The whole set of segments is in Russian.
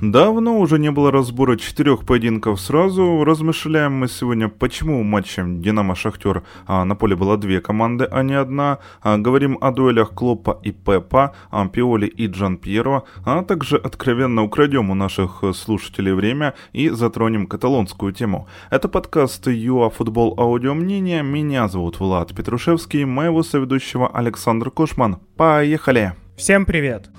Давно уже не было разбора четырех поединков сразу. Размышляем мы сегодня, почему матчем Динамо-Шахтер а, на поле было две команды, а не одна. А, говорим о дуэлях Клопа и Пепа, а, Пиоли и Джан Пьеро, а также откровенно украдем у наших слушателей время и затронем каталонскую тему. Это подкаст ЮА Футбол Аудио Мнение. Меня зовут Влад Петрушевский, моего соведущего Александр Кошман. Поехали! Всем привет!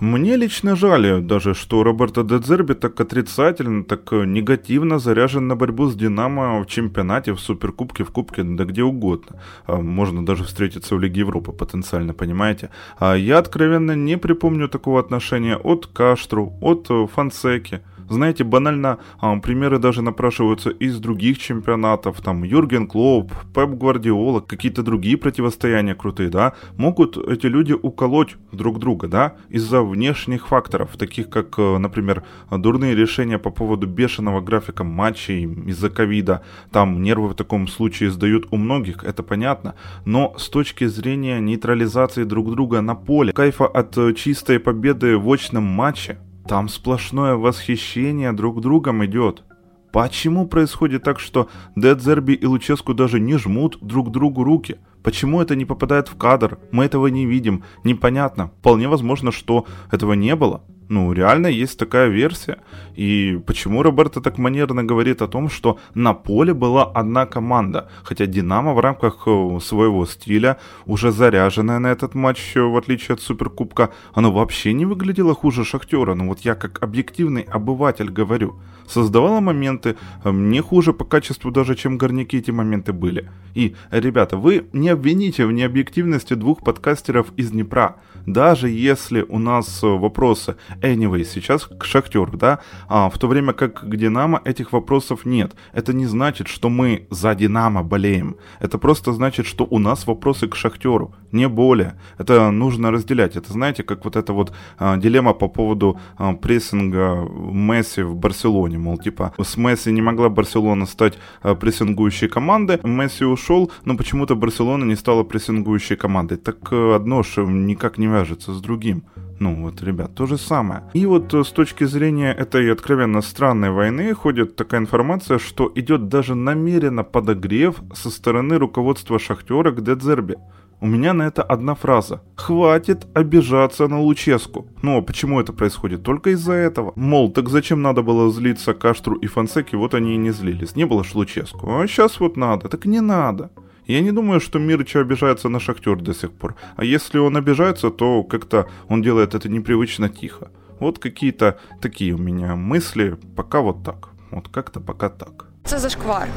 Мне лично жаль даже, что Роберто Дедзерби так отрицательно, так негативно заряжен на борьбу с Динамо в чемпионате, в Суперкубке, в Кубке, да где угодно. А, можно даже встретиться в Лиге Европы потенциально, понимаете? А я откровенно не припомню такого отношения от Каштру, от Фансеки. Знаете, банально а, примеры даже напрашиваются из других чемпионатов. Там Юрген Клоп, Пеп Гвардиола, какие-то другие противостояния крутые, да. Могут эти люди уколоть друг друга, да, из-за внешних факторов, таких как, э, например, дурные решения по поводу бешеного графика матчей из-за ковида. Там нервы в таком случае сдают у многих, это понятно. Но с точки зрения нейтрализации друг друга на поле, кайфа от э, чистой победы в очном матче, там сплошное восхищение друг другом идет. Почему происходит так, что Дедзерби и Луческу даже не жмут друг другу руки? Почему это не попадает в кадр? Мы этого не видим. Непонятно. Вполне возможно, что этого не было. Ну, реально есть такая версия. И почему Роберто так манерно говорит о том, что на поле была одна команда, хотя Динамо в рамках э, своего стиля, уже заряженная на этот матч, э, в отличие от Суперкубка, оно вообще не выглядело хуже Шахтера. Ну вот я как объективный обыватель говорю. Создавала моменты э, не хуже по качеству даже, чем горняки эти моменты были. И, ребята, вы не обвините в необъективности двух подкастеров из Днепра. Даже если у нас вопросы anyway сейчас к Шахтеру, да, а, в то время как к Динамо этих вопросов нет. Это не значит, что мы за Динамо болеем. Это просто значит, что у нас вопросы к Шахтеру, не более. Это нужно разделять. Это знаете, как вот эта вот а, дилемма по поводу а, прессинга Месси в Барселоне, мол, типа с Месси не могла Барселона стать а, прессингующей командой, Месси ушел, но почему-то Барселона не стала прессингующей командой. Так а, одно же никак не вяжется с другим. Ну вот, ребят, то же самое. И вот э, с точки зрения этой откровенно странной войны ходит такая информация, что идет даже намеренно подогрев со стороны руководства Шахтера к Дедзербе. У меня на это одна фраза. Хватит обижаться на Луческу. Ну а почему это происходит? Только из-за этого. Мол, так зачем надо было злиться Каштру и Фансеки, вот они и не злились. Не было ж Луческу. А сейчас вот надо. Так не надо. Я не думаю, что Мирыч обижается на Шахтер до сих пор. А если он обижается, то как-то он делает это непривычно тихо. Вот какие-то такие у меня мысли. Пока вот так. Вот как-то пока так. Це зашквар.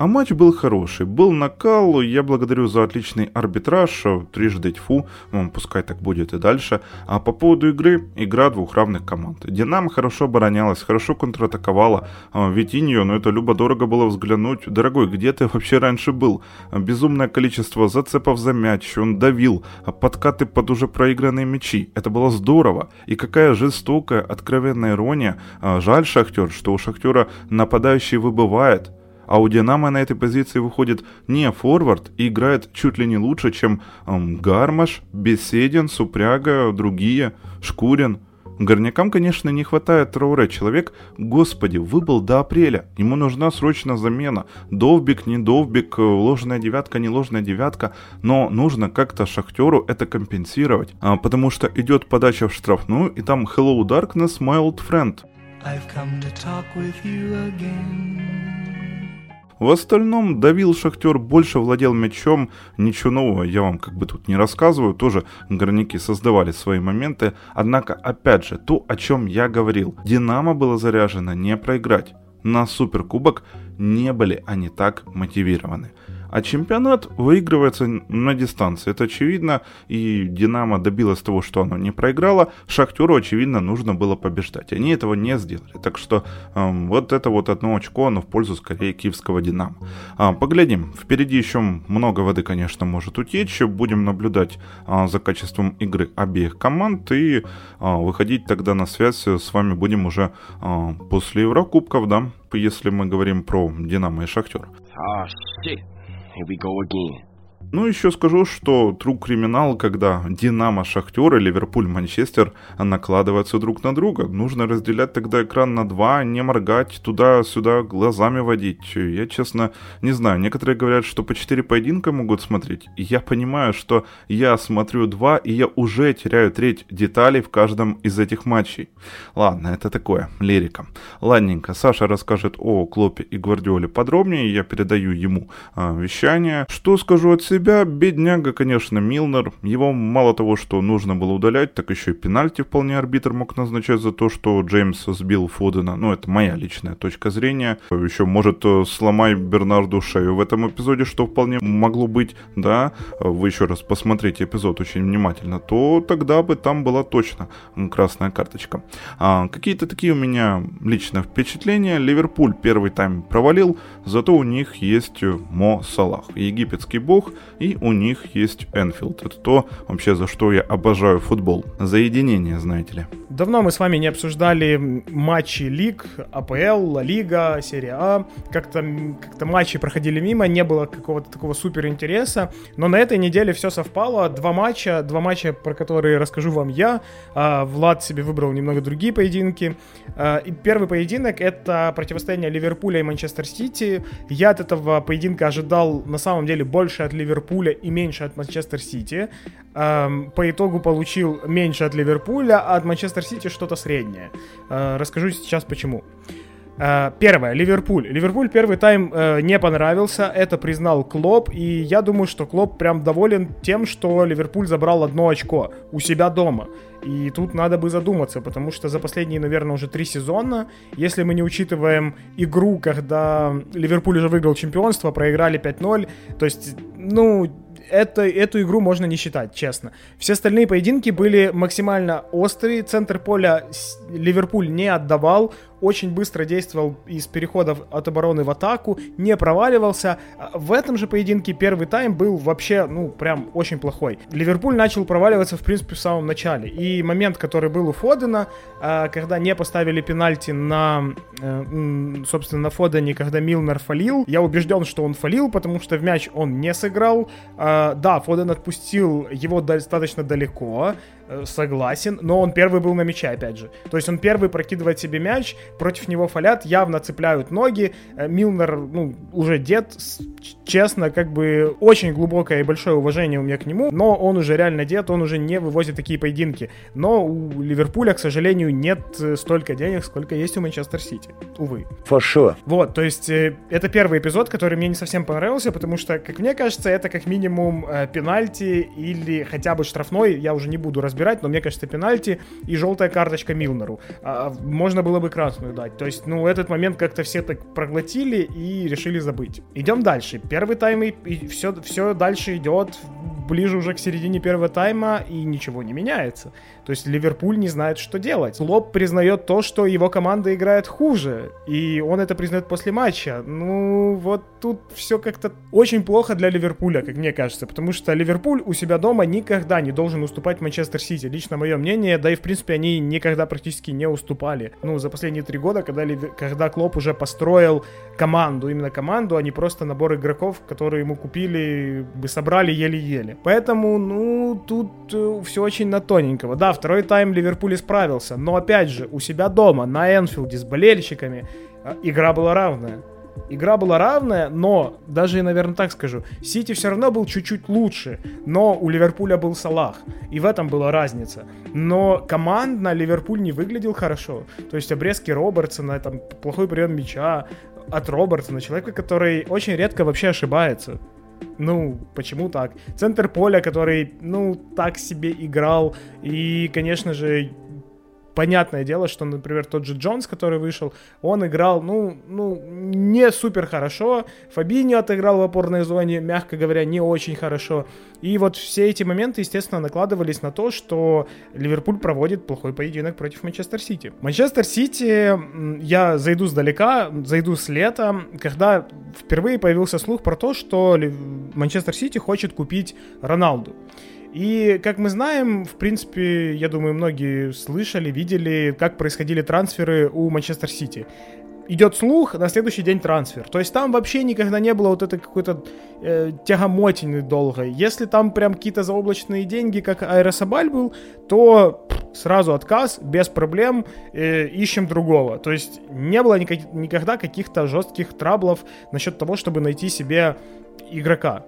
А матч был хороший. Был накал, я благодарю за отличный арбитраж, трижды тьфу, ну, пускай так будет и дальше. А по поводу игры, игра двух равных команд. Динамо хорошо оборонялась, хорошо контратаковала. А, Витиньо, ну это любо-дорого было взглянуть. Дорогой, где ты вообще раньше был? Безумное количество зацепов за мяч, он давил, подкаты под уже проигранные мячи. Это было здорово. И какая жестокая, откровенная ирония. А, жаль Шахтер, что у Шахтера нападающий выбывает а у Динамо на этой позиции выходит не форвард и играет чуть ли не лучше, чем эм, Гармаш, Беседин, Супряга, другие, Шкурин. Горнякам, конечно, не хватает Трауре. Человек, господи, выбыл до апреля. Ему нужна срочно замена. Довбик, не довбик, ложная девятка, не ложная девятка. Но нужно как-то Шахтеру это компенсировать. А, потому что идет подача в штрафную, и там Hello Darkness, my old friend. I've come to talk with you again. В остальном давил Шахтер, больше владел мячом, ничего нового я вам как бы тут не рассказываю, тоже горняки создавали свои моменты, однако опять же, то, о чем я говорил, Динамо было заряжено не проиграть. На Суперкубок не были они так мотивированы. А чемпионат выигрывается на дистанции, это очевидно, и Динамо добилась того, что оно не проиграло, Шахтеру, очевидно, нужно было побеждать. Они этого не сделали, так что э, вот это вот одно очко, оно в пользу скорее киевского Динамо. А, поглядим, впереди еще много воды, конечно, может утечь, будем наблюдать а, за качеством игры обеих команд и а, выходить тогда на связь с вами будем уже а, после Еврокубков, да, если мы говорим про Динамо и Шахтер. Shit. Here we go again. Ну, еще скажу, что true криминал, когда Динамо, Шахтер и Ливерпуль, Манчестер накладываются друг на друга. Нужно разделять тогда экран на два, не моргать, туда-сюда глазами водить. Я, честно, не знаю. Некоторые говорят, что по четыре поединка могут смотреть. Я понимаю, что я смотрю два, и я уже теряю треть деталей в каждом из этих матчей. Ладно, это такое, лирика. Ладненько, Саша расскажет о Клопе и Гвардиоле подробнее, я передаю ему а, вещание. Что скажу от себя? Бедняга, конечно, Милнер. Его мало того, что нужно было удалять, так еще и пенальти вполне арбитр мог назначать за то, что Джеймс сбил Фодена. Ну, это моя личная точка зрения. Еще, может, э, сломай Бернарду шею в этом эпизоде, что вполне могло быть, да. Вы еще раз посмотрите эпизод очень внимательно, то тогда бы там была точно красная карточка. А, какие-то такие у меня лично впечатления. Ливерпуль первый тайм провалил, зато у них есть Мо Салах, египетский бог, и у них есть Энфилд. Это то вообще, за что я обожаю футбол. За единение, знаете ли. Давно мы с вами не обсуждали матчи лиг, АПЛ, Ла Лига, Серия А. Как-то как матчи проходили мимо, не было какого-то такого супер интереса. Но на этой неделе все совпало. Два матча, два матча, про которые расскажу вам я. А, Влад себе выбрал немного другие поединки. А, и первый поединок это противостояние Ливерпуля и Манчестер Сити. Я от этого поединка ожидал на самом деле больше от Ливерпуля и меньше от Манчестер Сити. По итогу получил меньше от Ливерпуля, а от Манчестер Сити что-то среднее. А, расскажу сейчас почему. Э, первое, Ливерпуль. Ливерпуль первый тайм э, не понравился, это признал Клоп, и я думаю, что Клоп прям доволен тем, что Ливерпуль забрал одно очко у себя дома. И тут надо бы задуматься, потому что за последние, наверное, уже три сезона, если мы не учитываем игру, когда Ливерпуль уже выиграл чемпионство, проиграли 5-0, то есть, ну, это, эту игру можно не считать, честно. Все остальные поединки были максимально острые. Центр поля Ливерпуль не отдавал очень быстро действовал из переходов от обороны в атаку, не проваливался. А в этом же поединке первый тайм был вообще, ну, прям очень плохой. Ливерпуль начал проваливаться, в принципе, в самом начале. И момент, который был у Фодена, а, когда не поставили пенальти на, э, собственно, на Фодене, когда Милнер фалил, я убежден, что он фалил, потому что в мяч он не сыграл. А, да, Фоден отпустил его достаточно далеко, Э, согласен, но он первый был на мяче, опять же. То есть он первый прокидывает себе мяч, против него фалят, явно цепляют ноги. Э, Милнер, ну, уже дед, честно, как бы очень глубокое и большое уважение у меня к нему, но он уже реально дед, он уже не вывозит такие поединки. Но у Ливерпуля, к сожалению, нет э, столько денег, сколько есть у Манчестер Сити. Увы. For sure. Вот, то есть это первый эпизод, который мне не совсем понравился, потому что, как мне кажется, это как минимум пенальти или хотя бы штрафной, я уже не буду разбирать но мне кажется, пенальти и желтая карточка Милнеру. А, можно было бы красную дать. То есть, ну, этот момент как-то все так проглотили и решили забыть. Идем дальше. Первый тайм и все, все дальше идет ближе уже к середине первого тайма и ничего не меняется. То есть Ливерпуль не знает, что делать. Лоб признает то, что его команда играет хуже, и он это признает после матча. Ну, вот тут все как-то очень плохо для Ливерпуля, как мне кажется, потому что Ливерпуль у себя дома никогда не должен уступать Манчестер Сити. Лично мое мнение, да и в принципе они никогда практически не уступали. Ну, за последние три года, когда, когда Клоп уже построил команду, именно команду, а не просто набор игроков, которые ему купили, бы собрали еле-еле. Поэтому, ну, тут э, все очень на тоненького. Да, второй тайм Ливерпуль исправился, но опять же, у себя дома, на Энфилде с болельщиками, э, игра была равная. Игра была равная, но, даже, наверное, так скажу, Сити все равно был чуть-чуть лучше, но у Ливерпуля был Салах, и в этом была разница. Но командно Ливерпуль не выглядел хорошо. То есть обрезки Робертсона, там, плохой прием мяча от Робертсона, человека, который очень редко вообще ошибается. Ну, почему так? Центр поля, который, ну, так себе играл. И, конечно же, понятное дело, что, например, тот же Джонс, который вышел, он играл, ну, ну, не супер хорошо. Фабини отыграл в опорной зоне, мягко говоря, не очень хорошо. И вот все эти моменты, естественно, накладывались на то, что Ливерпуль проводит плохой поединок против Манчестер Сити. Манчестер Сити, я зайду сдалека, зайду с лета, когда впервые появился слух про то, что Манчестер Сити хочет купить Роналду. И, как мы знаем, в принципе, я думаю, многие слышали, видели, как происходили трансферы у Манчестер Сити. идет слух, на следующий день трансфер. То есть там вообще никогда не было вот этой какой-то э, тягомотины долгой. Если там прям какие-то заоблачные деньги, как Аэросабаль был, то сразу отказ, без проблем, э, ищем другого. То есть не было никак, никогда каких-то жестких траблов насчет того, чтобы найти себе игрока.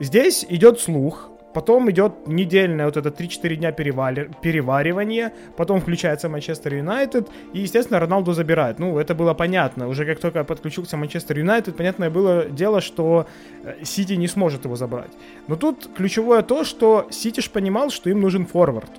Здесь идет слух, Потом идет недельное вот это 3-4 дня перевали, переваривания, потом включается Манчестер Юнайтед, и, естественно, Роналду забирает. Ну, это было понятно. Уже как только подключился Манчестер Юнайтед, понятное было дело, что э, Сити не сможет его забрать. Но тут ключевое то, что Сити ж понимал, что им нужен форвард.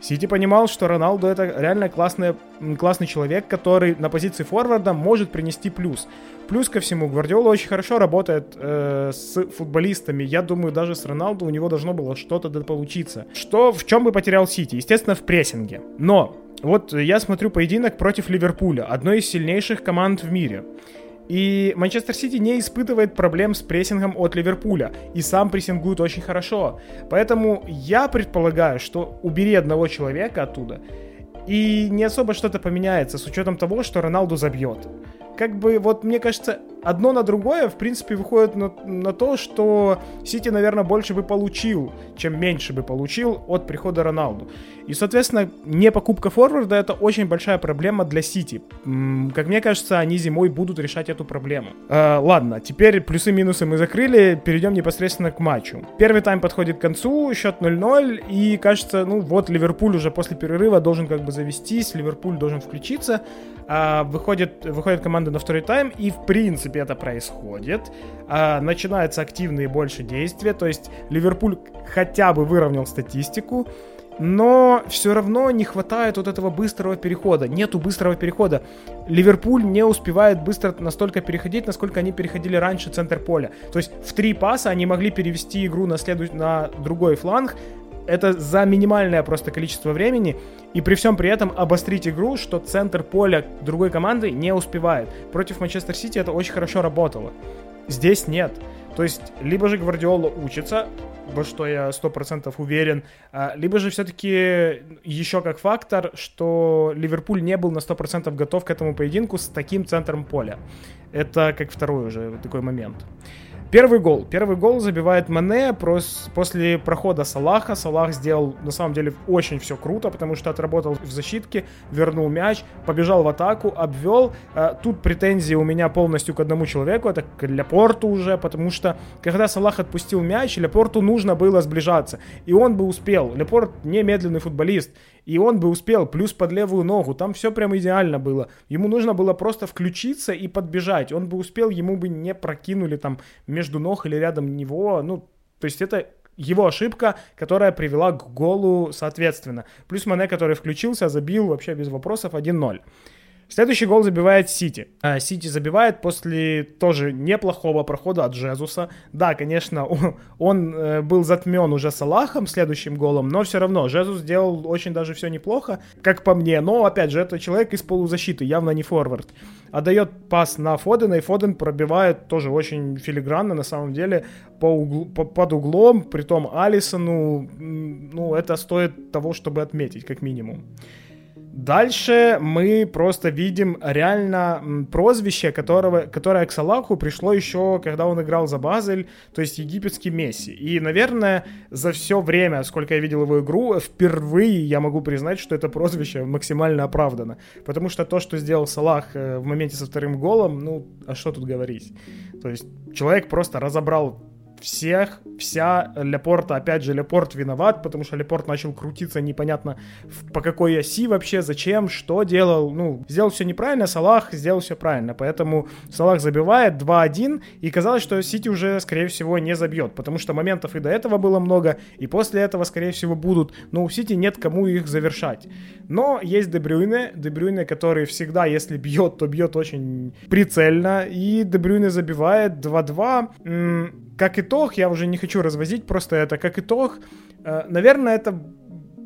Сити понимал, что Роналду это реально классный, классный человек, который на позиции форварда может принести плюс. Плюс ко всему, Гвардиола очень хорошо работает э, с футболистами. Я думаю, даже с Роналду у него должно было что-то получиться. Что, в чем бы потерял Сити? Естественно, в прессинге. Но вот я смотрю поединок против Ливерпуля, одной из сильнейших команд в мире. И Манчестер Сити не испытывает проблем с прессингом от Ливерпуля. И сам прессингует очень хорошо. Поэтому я предполагаю, что убери одного человека оттуда, и не особо что-то поменяется с учетом того, что Роналду забьет как бы вот мне кажется, одно на другое, в принципе, выходит на, на то, что Сити, наверное, больше бы получил, чем меньше бы получил от прихода Роналду. И, соответственно, не покупка форварда это очень большая проблема для Сити. Как мне кажется, они зимой будут решать эту проблему. Э, ладно, теперь плюсы-минусы мы закрыли, перейдем непосредственно к матчу. Первый тайм подходит к концу, счет 0-0, и кажется, ну вот Ливерпуль уже после перерыва должен как бы завестись, Ливерпуль должен включиться. Э, выходит, выходит команда на второй тайм, и в принципе это происходит. Э, начинаются активные больше действия, то есть Ливерпуль хотя бы выровнял статистику, но все равно не хватает вот этого быстрого перехода. Нету быстрого перехода. Ливерпуль не успевает быстро настолько переходить, насколько они переходили раньше центр поля. То есть в три паса они могли перевести игру на, следу... на другой фланг, это за минимальное просто количество времени, и при всем при этом обострить игру, что центр поля другой команды не успевает. Против Манчестер Сити это очень хорошо работало. Здесь нет. То есть, либо же Гвардиола учится, во что я сто процентов уверен, а, либо же все-таки еще как фактор, что Ливерпуль не был на сто процентов готов к этому поединку с таким центром поля. Это как второй уже такой момент. Первый гол. Первый гол забивает Мане после прохода Салаха. Салах сделал, на самом деле, очень все круто, потому что отработал в защитке, вернул мяч, побежал в атаку, обвел. Э, тут претензии у меня полностью к одному человеку, это к Лепорту уже, потому что когда Салах отпустил мяч, Лепорту нужно было сближаться. И он бы успел. Лепорт не медленный футболист и он бы успел, плюс под левую ногу, там все прям идеально было. Ему нужно было просто включиться и подбежать, он бы успел, ему бы не прокинули там между ног или рядом него, ну, то есть это его ошибка, которая привела к голу соответственно. Плюс Мане, который включился, забил вообще без вопросов 1-0. Следующий гол забивает Сити. А, Сити забивает после тоже неплохого прохода от Жезуса. Да, конечно, он э, был затмен уже Салахом следующим голом, но все равно Жезус сделал очень даже все неплохо, как по мне. Но, опять же, это человек из полузащиты, явно не форвард. Отдает пас на Фодена, и Фоден пробивает тоже очень филигранно, на самом деле, по углу, по, под углом, при том Алисону, ну, это стоит того, чтобы отметить, как минимум. Дальше мы просто видим реально прозвище, которого, которое к Салаху пришло еще, когда он играл за Базель, то есть египетский Месси. И, наверное, за все время, сколько я видел его игру, впервые я могу признать, что это прозвище максимально оправдано. Потому что то, что сделал Салах э, в моменте со вторым голом, ну, а что тут говорить? То есть человек просто разобрал всех, вся Лепорта, опять же, Лепорт виноват, потому что Лепорт начал крутиться непонятно по какой оси вообще, зачем, что делал, ну, сделал все неправильно, Салах сделал все правильно, поэтому Салах забивает 2-1, и казалось, что Сити уже, скорее всего, не забьет, потому что моментов и до этого было много, и после этого, скорее всего, будут, но у Сити нет кому их завершать. Но есть Дебрюйне, Дебрюйне, который всегда, если бьет, то бьет очень прицельно, и Дебрюйне забивает 2-2, как итог, я уже не хочу развозить просто это, как итог, э, наверное, это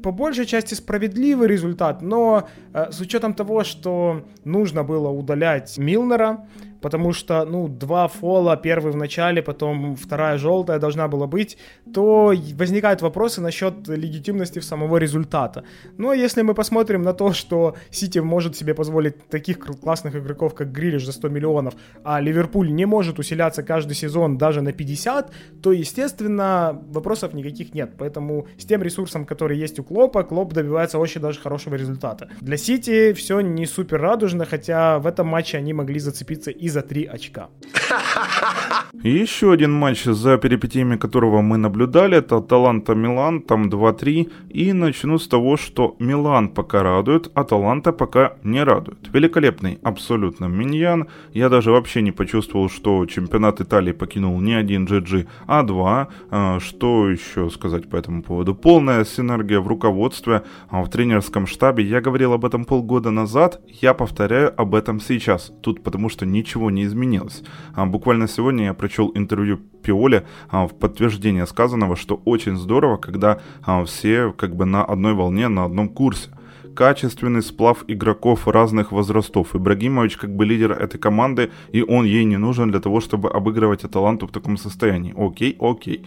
по большей части справедливый результат, но э, с учетом того, что нужно было удалять Милнера, потому что, ну, два фола, первый в начале, потом вторая желтая должна была быть, то возникают вопросы насчет легитимности самого результата. Но ну, а если мы посмотрим на то, что Сити может себе позволить таких классных игроков, как Грилиш за 100 миллионов, а Ливерпуль не может усиляться каждый сезон даже на 50, то, естественно, вопросов никаких нет. Поэтому с тем ресурсом, который есть у Клопа, Клоп добивается очень даже хорошего результата. Для Сити все не супер радужно, хотя в этом матче они могли зацепиться и за 3 очка. Еще один матч, за перипетиями которого мы наблюдали, это Таланта Милан, там 2-3. И начну с того, что Милан пока радует, а Таланта пока не радует. Великолепный абсолютно миньян. Я даже вообще не почувствовал, что чемпионат Италии покинул не один GG, а два. А, что еще сказать по этому поводу? Полная синергия в руководстве, а в тренерском штабе. Я говорил об этом полгода назад, я повторяю об этом сейчас. Тут потому что ничего не изменилось. А буквально сегодня я прочел интервью Пиоли в подтверждение сказанного, что очень здорово, когда все как бы на одной волне, на одном курсе качественный сплав игроков разных возрастов. Ибрагимович как бы лидер этой команды, и он ей не нужен для того, чтобы обыгрывать Аталанту в таком состоянии. Окей, окей.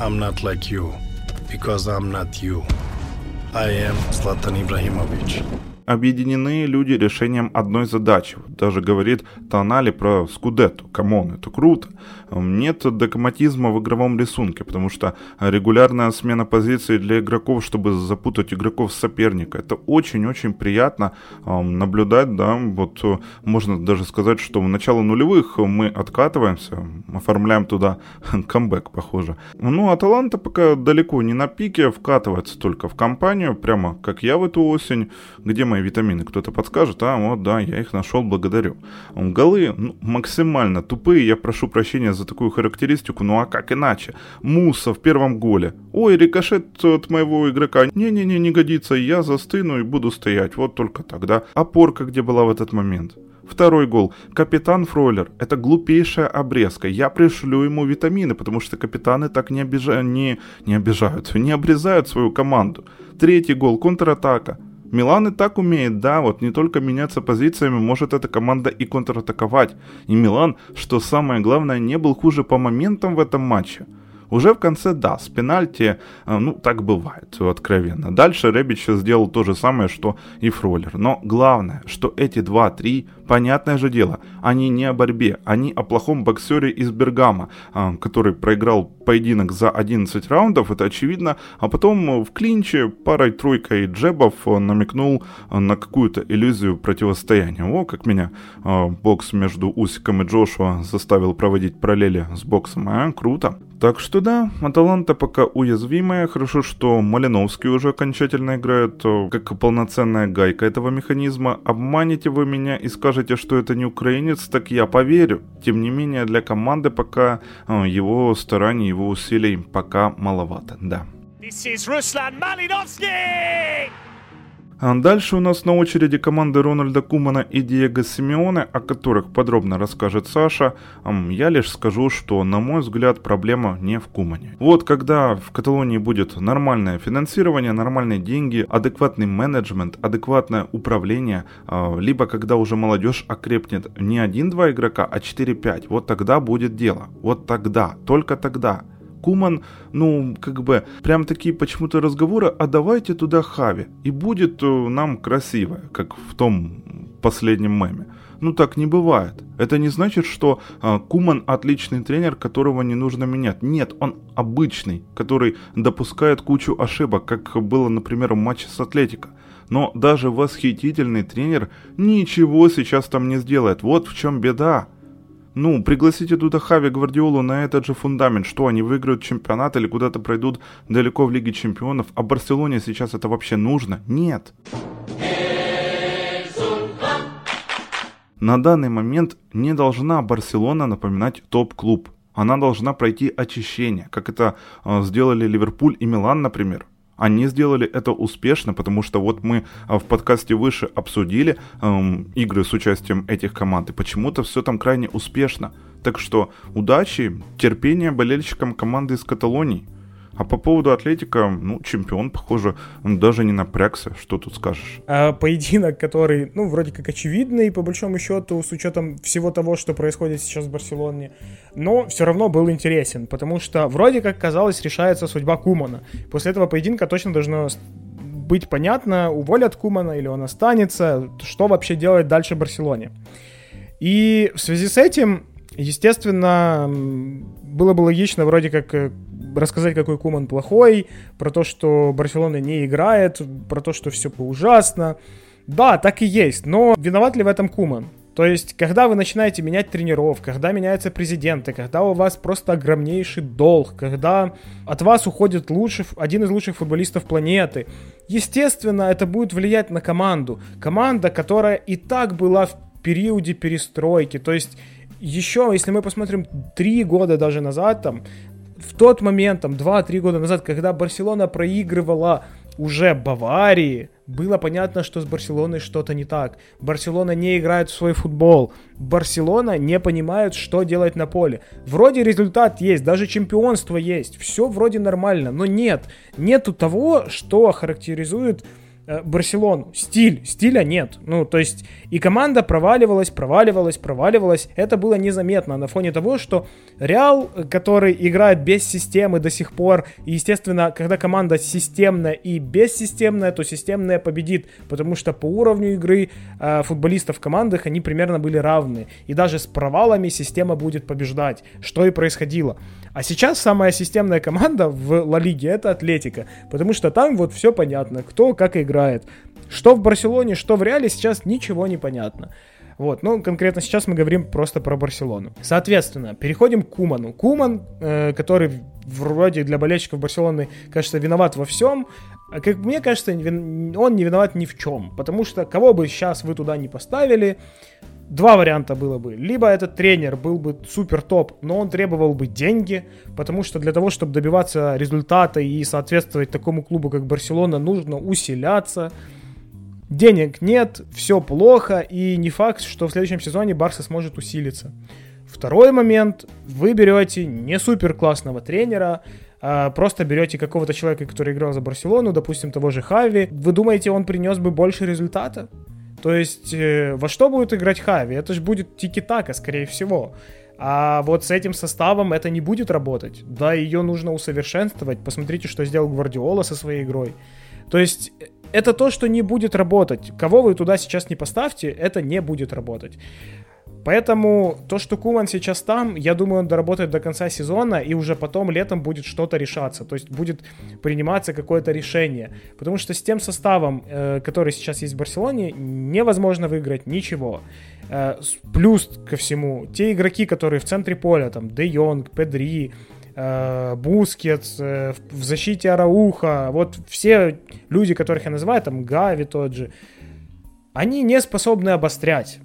I'm not like you, because I'm not you. I am Zlatan Ibrahimovic объединены люди решением одной задачи. Даже говорит Тонали про Скудетто. Come on, это круто. Нет догматизма в игровом рисунке, потому что регулярная смена позиций для игроков, чтобы запутать игроков соперника, это очень-очень приятно наблюдать, да, вот э, можно даже сказать, что в начало нулевых мы откатываемся, оформляем туда камбэк, похоже. Ну, Аталанта пока далеко не на пике, вкатывается только в кампанию, прямо как я в эту осень, где мы мои витамины, кто-то подскажет, а вот да, я их нашел, благодарю. Голы ну, максимально тупые, я прошу прощения за такую характеристику, ну а как иначе? Муса в первом голе. Ой, рикошет от моего игрока. Не-не-не, не годится, я застыну и буду стоять, вот только тогда. Опорка где была в этот момент? Второй гол. Капитан Фройлер. Это глупейшая обрезка. Я пришлю ему витамины, потому что капитаны так не, обижа... не... не обижают, не обрезают свою команду. Третий гол. Контратака. Милан и так умеет, да, вот не только меняться позициями, может эта команда и контратаковать. И Милан, что самое главное, не был хуже по моментам в этом матче. Уже в конце, да, с пенальти, э, ну, так бывает, откровенно. Дальше Ребич сделал то же самое, что и Фроллер. Но главное, что эти 2-3, понятное же дело, они не о борьбе, они о плохом боксере из Бергама, э, который проиграл поединок за 11 раундов, это очевидно, а потом в клинче парой-тройкой джебов намекнул на какую-то иллюзию противостояния. О, как меня э, бокс между Усиком и Джошуа заставил проводить параллели с боксом. А, круто. Так что да, Аталанта пока уязвимая. Хорошо, что Малиновский уже окончательно играет э, как полноценная гайка этого механизма. Обманете вы меня и скажете, что это не украинец, так я поверю. Тем не менее, для команды пока э, его стараний, его усилий пока маловато, да. This is Ruslan Malinovsky! А дальше у нас на очереди команды Рональда Кумана и Диего Симеоне, о которых подробно расскажет Саша. Я лишь скажу, что, на мой взгляд, проблема не в Кумане. Вот когда в Каталонии будет нормальное финансирование, нормальные деньги, адекватный менеджмент, адекватное управление, а, либо когда уже молодежь окрепнет не один-два игрока, а 4-5, вот тогда будет дело. Вот тогда, только тогда. Куман, ну, как бы, прям такие почему-то разговоры, а давайте туда Хави, и будет э, нам красиво, как в том последнем меме. Ну так не бывает. Это не значит, что э, Куман отличный тренер, которого не нужно менять. Нет, он обычный, который допускает кучу ошибок, как было, например, в матче с Атлетико. Но даже восхитительный тренер ничего сейчас там не сделает. Вот в чем беда. Ну, пригласите туда Хави Гвардиолу на этот же фундамент. Что, они выиграют чемпионат или куда-то пройдут далеко в Лиге Чемпионов? А Барселоне сейчас это вообще нужно? Нет. На данный момент не должна Барселона напоминать топ-клуб. Она должна пройти очищение, как это э, сделали Ливерпуль и Милан, например. Они сделали это успешно, потому что вот мы а, в подкасте выше обсудили эм, игры с участием этих команд, и почему-то все там крайне успешно. Так что удачи, терпения болельщикам команды из Каталонии. А по поводу Атлетика, ну, чемпион, похоже, он даже не напрягся. Что тут скажешь? А, поединок, который, ну, вроде как очевидный, по большому счету, с учетом всего того, что происходит сейчас в Барселоне, но все равно был интересен, потому что вроде как казалось решается судьба Кумана. После этого поединка точно должно быть понятно, уволят Кумана или он останется, что вообще делать дальше Барселоне. И в связи с этим, естественно, было бы логично вроде как э, рассказать, какой Куман плохой, про то, что Барселона не играет, про то, что все ужасно. Да, так и есть, но виноват ли в этом Куман? То есть, когда вы начинаете менять тренеров, когда меняются президенты, когда у вас просто огромнейший долг, когда от вас уходит лучший, один из лучших футболистов планеты, естественно, это будет влиять на команду. Команда, которая и так была в периоде перестройки. То есть, еще, если мы посмотрим три года даже назад, там, в тот момент, там, 2-3 года назад, когда Барселона проигрывала уже Баварии, было понятно, что с Барселоной что-то не так. Барселона не играет в свой футбол. Барселона не понимает, что делать на поле. Вроде результат есть, даже чемпионство есть. Все вроде нормально, но нет. Нету того, что характеризует Барселону. Стиль, стиля нет. Ну, то есть и команда проваливалась, проваливалась, проваливалась. Это было незаметно на фоне того, что Реал, который играет без системы до сих пор, и, естественно, когда команда системная и бессистемная, то системная победит, потому что по уровню игры э, футболистов в командах они примерно были равны. И даже с провалами система будет побеждать, что и происходило. А сейчас самая системная команда в Ла Лиге это Атлетика, потому что там вот все понятно, кто как играет. Что в Барселоне, что в Реале сейчас ничего не понятно. Вот, ну, конкретно сейчас мы говорим просто про Барселону. Соответственно, переходим к Куману. Куман, э, который вроде для болельщиков Барселоны, кажется, виноват во всем, а как мне кажется, он не виноват ни в чем. Потому что кого бы сейчас вы туда не поставили, два варианта было бы. Либо этот тренер был бы супер топ, но он требовал бы деньги, потому что для того, чтобы добиваться результата и соответствовать такому клубу, как Барселона, нужно усиляться. Денег нет, все плохо, и не факт, что в следующем сезоне Барса сможет усилиться. Второй момент, вы берете не супер классного тренера, а просто берете какого-то человека, который играл за Барселону, допустим, того же Хави, вы думаете, он принес бы больше результата? То есть, э, во что будет играть Хави? Это же будет тики-така, скорее всего. А вот с этим составом это не будет работать. Да, ее нужно усовершенствовать. Посмотрите, что сделал Гвардиола со своей игрой. То есть, это то, что не будет работать. Кого вы туда сейчас не поставьте, это не будет работать. Поэтому то, что Куман сейчас там, я думаю, он доработает до конца сезона, и уже потом летом будет что-то решаться. То есть будет приниматься какое-то решение. Потому что с тем составом, э, который сейчас есть в Барселоне, невозможно выиграть ничего. Э, плюс ко всему, те игроки, которые в центре поля, там, Де Йонг, Педри, э, Бускетс, в защите Арауха, вот все люди, которых я называю, там, Гави тот же, они не способны обострять.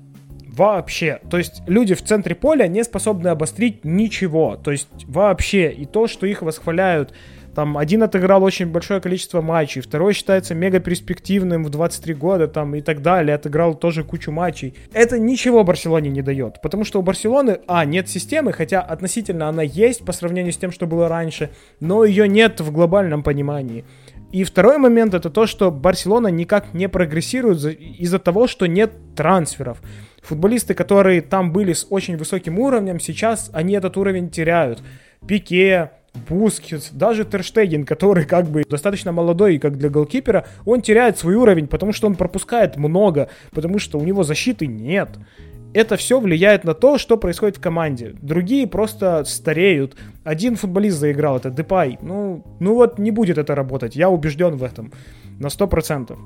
Вообще. То есть люди в центре поля не способны обострить ничего. То есть вообще. И то, что их восхваляют там один отыграл очень большое количество матчей, второй считается мега перспективным в 23 года там и так далее, отыграл тоже кучу матчей. Это ничего Барселоне не дает, потому что у Барселоны, а, нет системы, хотя относительно она есть по сравнению с тем, что было раньше, но ее нет в глобальном понимании. И второй момент это то, что Барселона никак не прогрессирует из-за того, что нет трансферов. Футболисты, которые там были с очень высоким уровнем, сейчас они этот уровень теряют. Пике, Бускетс, даже тер Штеген, который как бы достаточно молодой, как для голкипера, он теряет свой уровень, потому что он пропускает много, потому что у него защиты нет. Это все влияет на то, что происходит в команде. Другие просто стареют. Один футболист заиграл, это Депай. Ну, ну вот не будет это работать, я убежден в этом на 100%.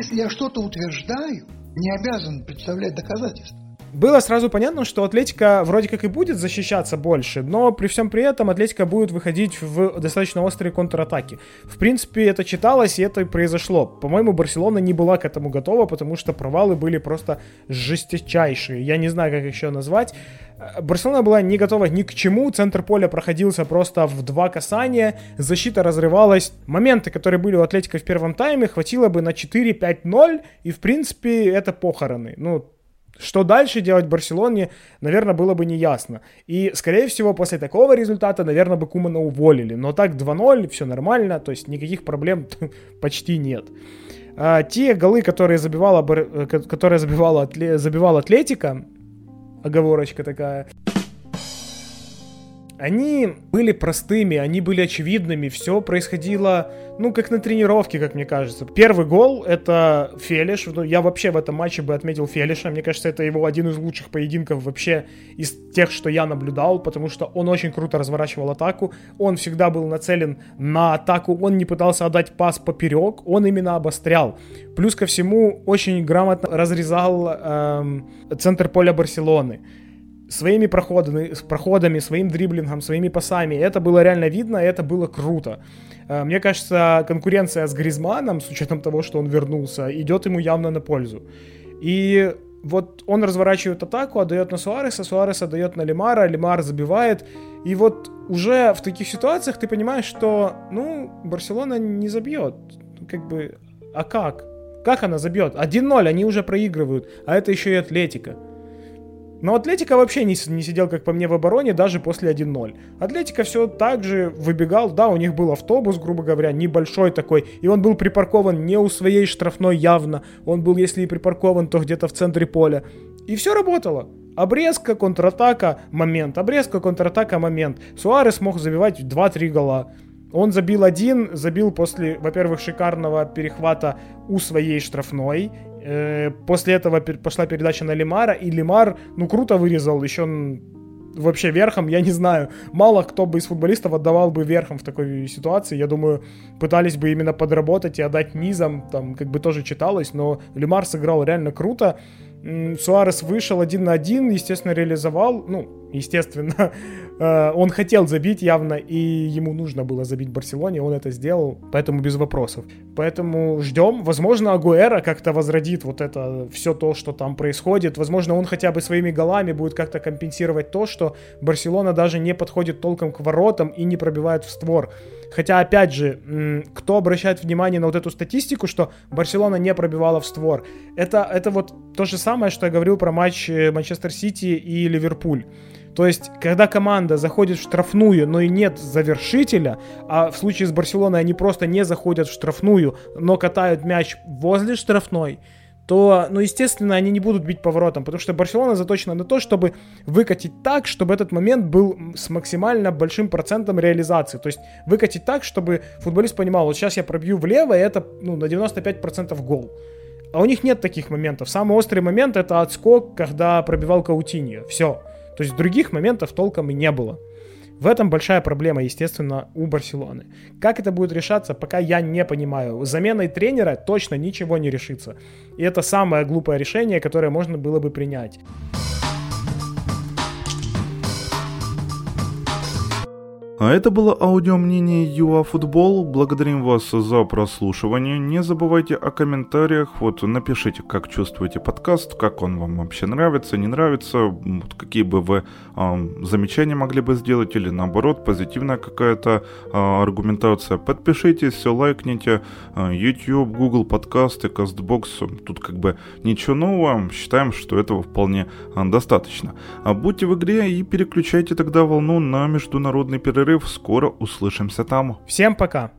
Если я что-то утверждаю, не обязан представлять доказательства. Было сразу понятно, что Атлетика вроде как и будет защищаться больше, но при всем при этом Атлетика будет выходить в достаточно острые контратаки. В принципе, это читалось и это и произошло. По-моему, Барселона не была к этому готова, потому что провалы были просто жесточайшие. Я не знаю, как еще назвать. Барселона была не готова ни к чему, центр поля проходился просто в два касания, защита разрывалась. Моменты, которые были у Атлетика в первом тайме, хватило бы на 4-5-0, и в принципе это похороны. Ну, Что дальше делать Барселоне, наверное, было бы неясно. И, скорее всего, после такого результата, наверное, бы Кумана уволили. Но так 2-0, все нормально, то есть никаких проблем почти нет. А, те голы, которые забивала, э, которые забивала, забивала Атлетика, оговорочка такая, они были простыми, они были очевидными, все происходило, ну, как на тренировке, как мне кажется. Первый гол — это Фелиш, ну, я вообще в этом матче бы отметил Фелиша, мне кажется, это его один из лучших поединков вообще из тех, что я наблюдал, потому что он очень круто разворачивал атаку, он всегда был нацелен на атаку, он не пытался отдать пас поперек, он именно обострял. Плюс ко всему, очень грамотно разрезал эм, центр поля Барселоны своими проходами, проходами, своим дриблингом, своими пасами. Это было реально видно, и это было круто. Э, мне кажется, конкуренция с Гризманом, с учетом того, что он вернулся, идет ему явно на пользу. И вот он разворачивает атаку, отдает на Суареса, Суарес отдает на Лимара, Лимар забивает. И вот уже в таких ситуациях ты понимаешь, что, ну, Барселона не забьет. Как бы, а как? Как она забьет? 1-0, они уже проигрывают, а это еще и Атлетика. Но Атлетика вообще не, не сидел, как по мне, в обороне даже после 1-0. Атлетика все так же выбегал, да, у них был автобус, грубо говоря, небольшой такой, и он был припаркован не у своей штрафной явно, он был, если и припаркован, то где-то в центре поля. И все работало. Обрезка, контратака, момент. Обрезка, контратака, момент. Суарес мог забивать 2-3 гола. Он забил один, забил после, во-первых, шикарного перехвата у своей штрафной. Э, после этого пошла передача на Лимара, и Лимар, ну, круто вырезал, еще вообще верхом, я не знаю, мало кто бы из футболистов отдавал бы верхом в такой ситуации, я думаю, пытались бы именно подработать и отдать низом, там как бы тоже читалось, но Лимар сыграл реально круто, Суарес вышел один на один, естественно, реализовал, ну, естественно, э, он хотел забить явно, и ему нужно было забить Барселоне, он это сделал, поэтому без вопросов. Поэтому ждем, возможно, Агуэра как-то возродит вот это все то, что там происходит, возможно, он хотя бы своими голами будет как-то компенсировать то, что Барселона даже не подходит толком к воротам и не пробивает в створ. Хотя, опять же, кто обращает внимание на вот эту статистику, что Барселона не пробивала в створ, это, это вот то же самое, что я говорил про матч э, Манчестер Сити и Ливерпуль. То есть, когда команда заходит в штрафную, но и нет завершителя, а в случае с Барселоной они просто не заходят в штрафную, но катают мяч возле штрафной, то, ну, естественно, они не будут бить поворотом, потому что Барселона заточена на то, чтобы выкатить так, чтобы этот момент был с максимально большим процентом реализации. То есть выкатить так, чтобы футболист понимал, вот сейчас я пробью влево, и это, ну, на 95% гол. А у них нет таких моментов. Самый острый момент это отскок, когда пробивал Каутиньо. Все. То есть других моментов толком и не было. В этом большая проблема, естественно, у Барселоны. Как это будет решаться, пока я не понимаю. Заменой тренера точно ничего не решится. И это самое глупое решение, которое можно было бы принять. А это было аудио мнение ЮАФутбол. Благодарим вас за прослушивание. Не забывайте о комментариях. Вот напишите, как чувствуете подкаст, как он вам вообще нравится, не нравится, какие бы вы э, замечания могли бы сделать или наоборот позитивная какая-то э, аргументация. Подпишитесь, все лайкните. Э, YouTube, Google подкасты, CastBox. Тут как бы ничего нового. Считаем, что этого вполне э, достаточно. А будьте в игре и переключайте тогда волну на международный перерыв перерыв. Скоро услышимся там. Всем пока.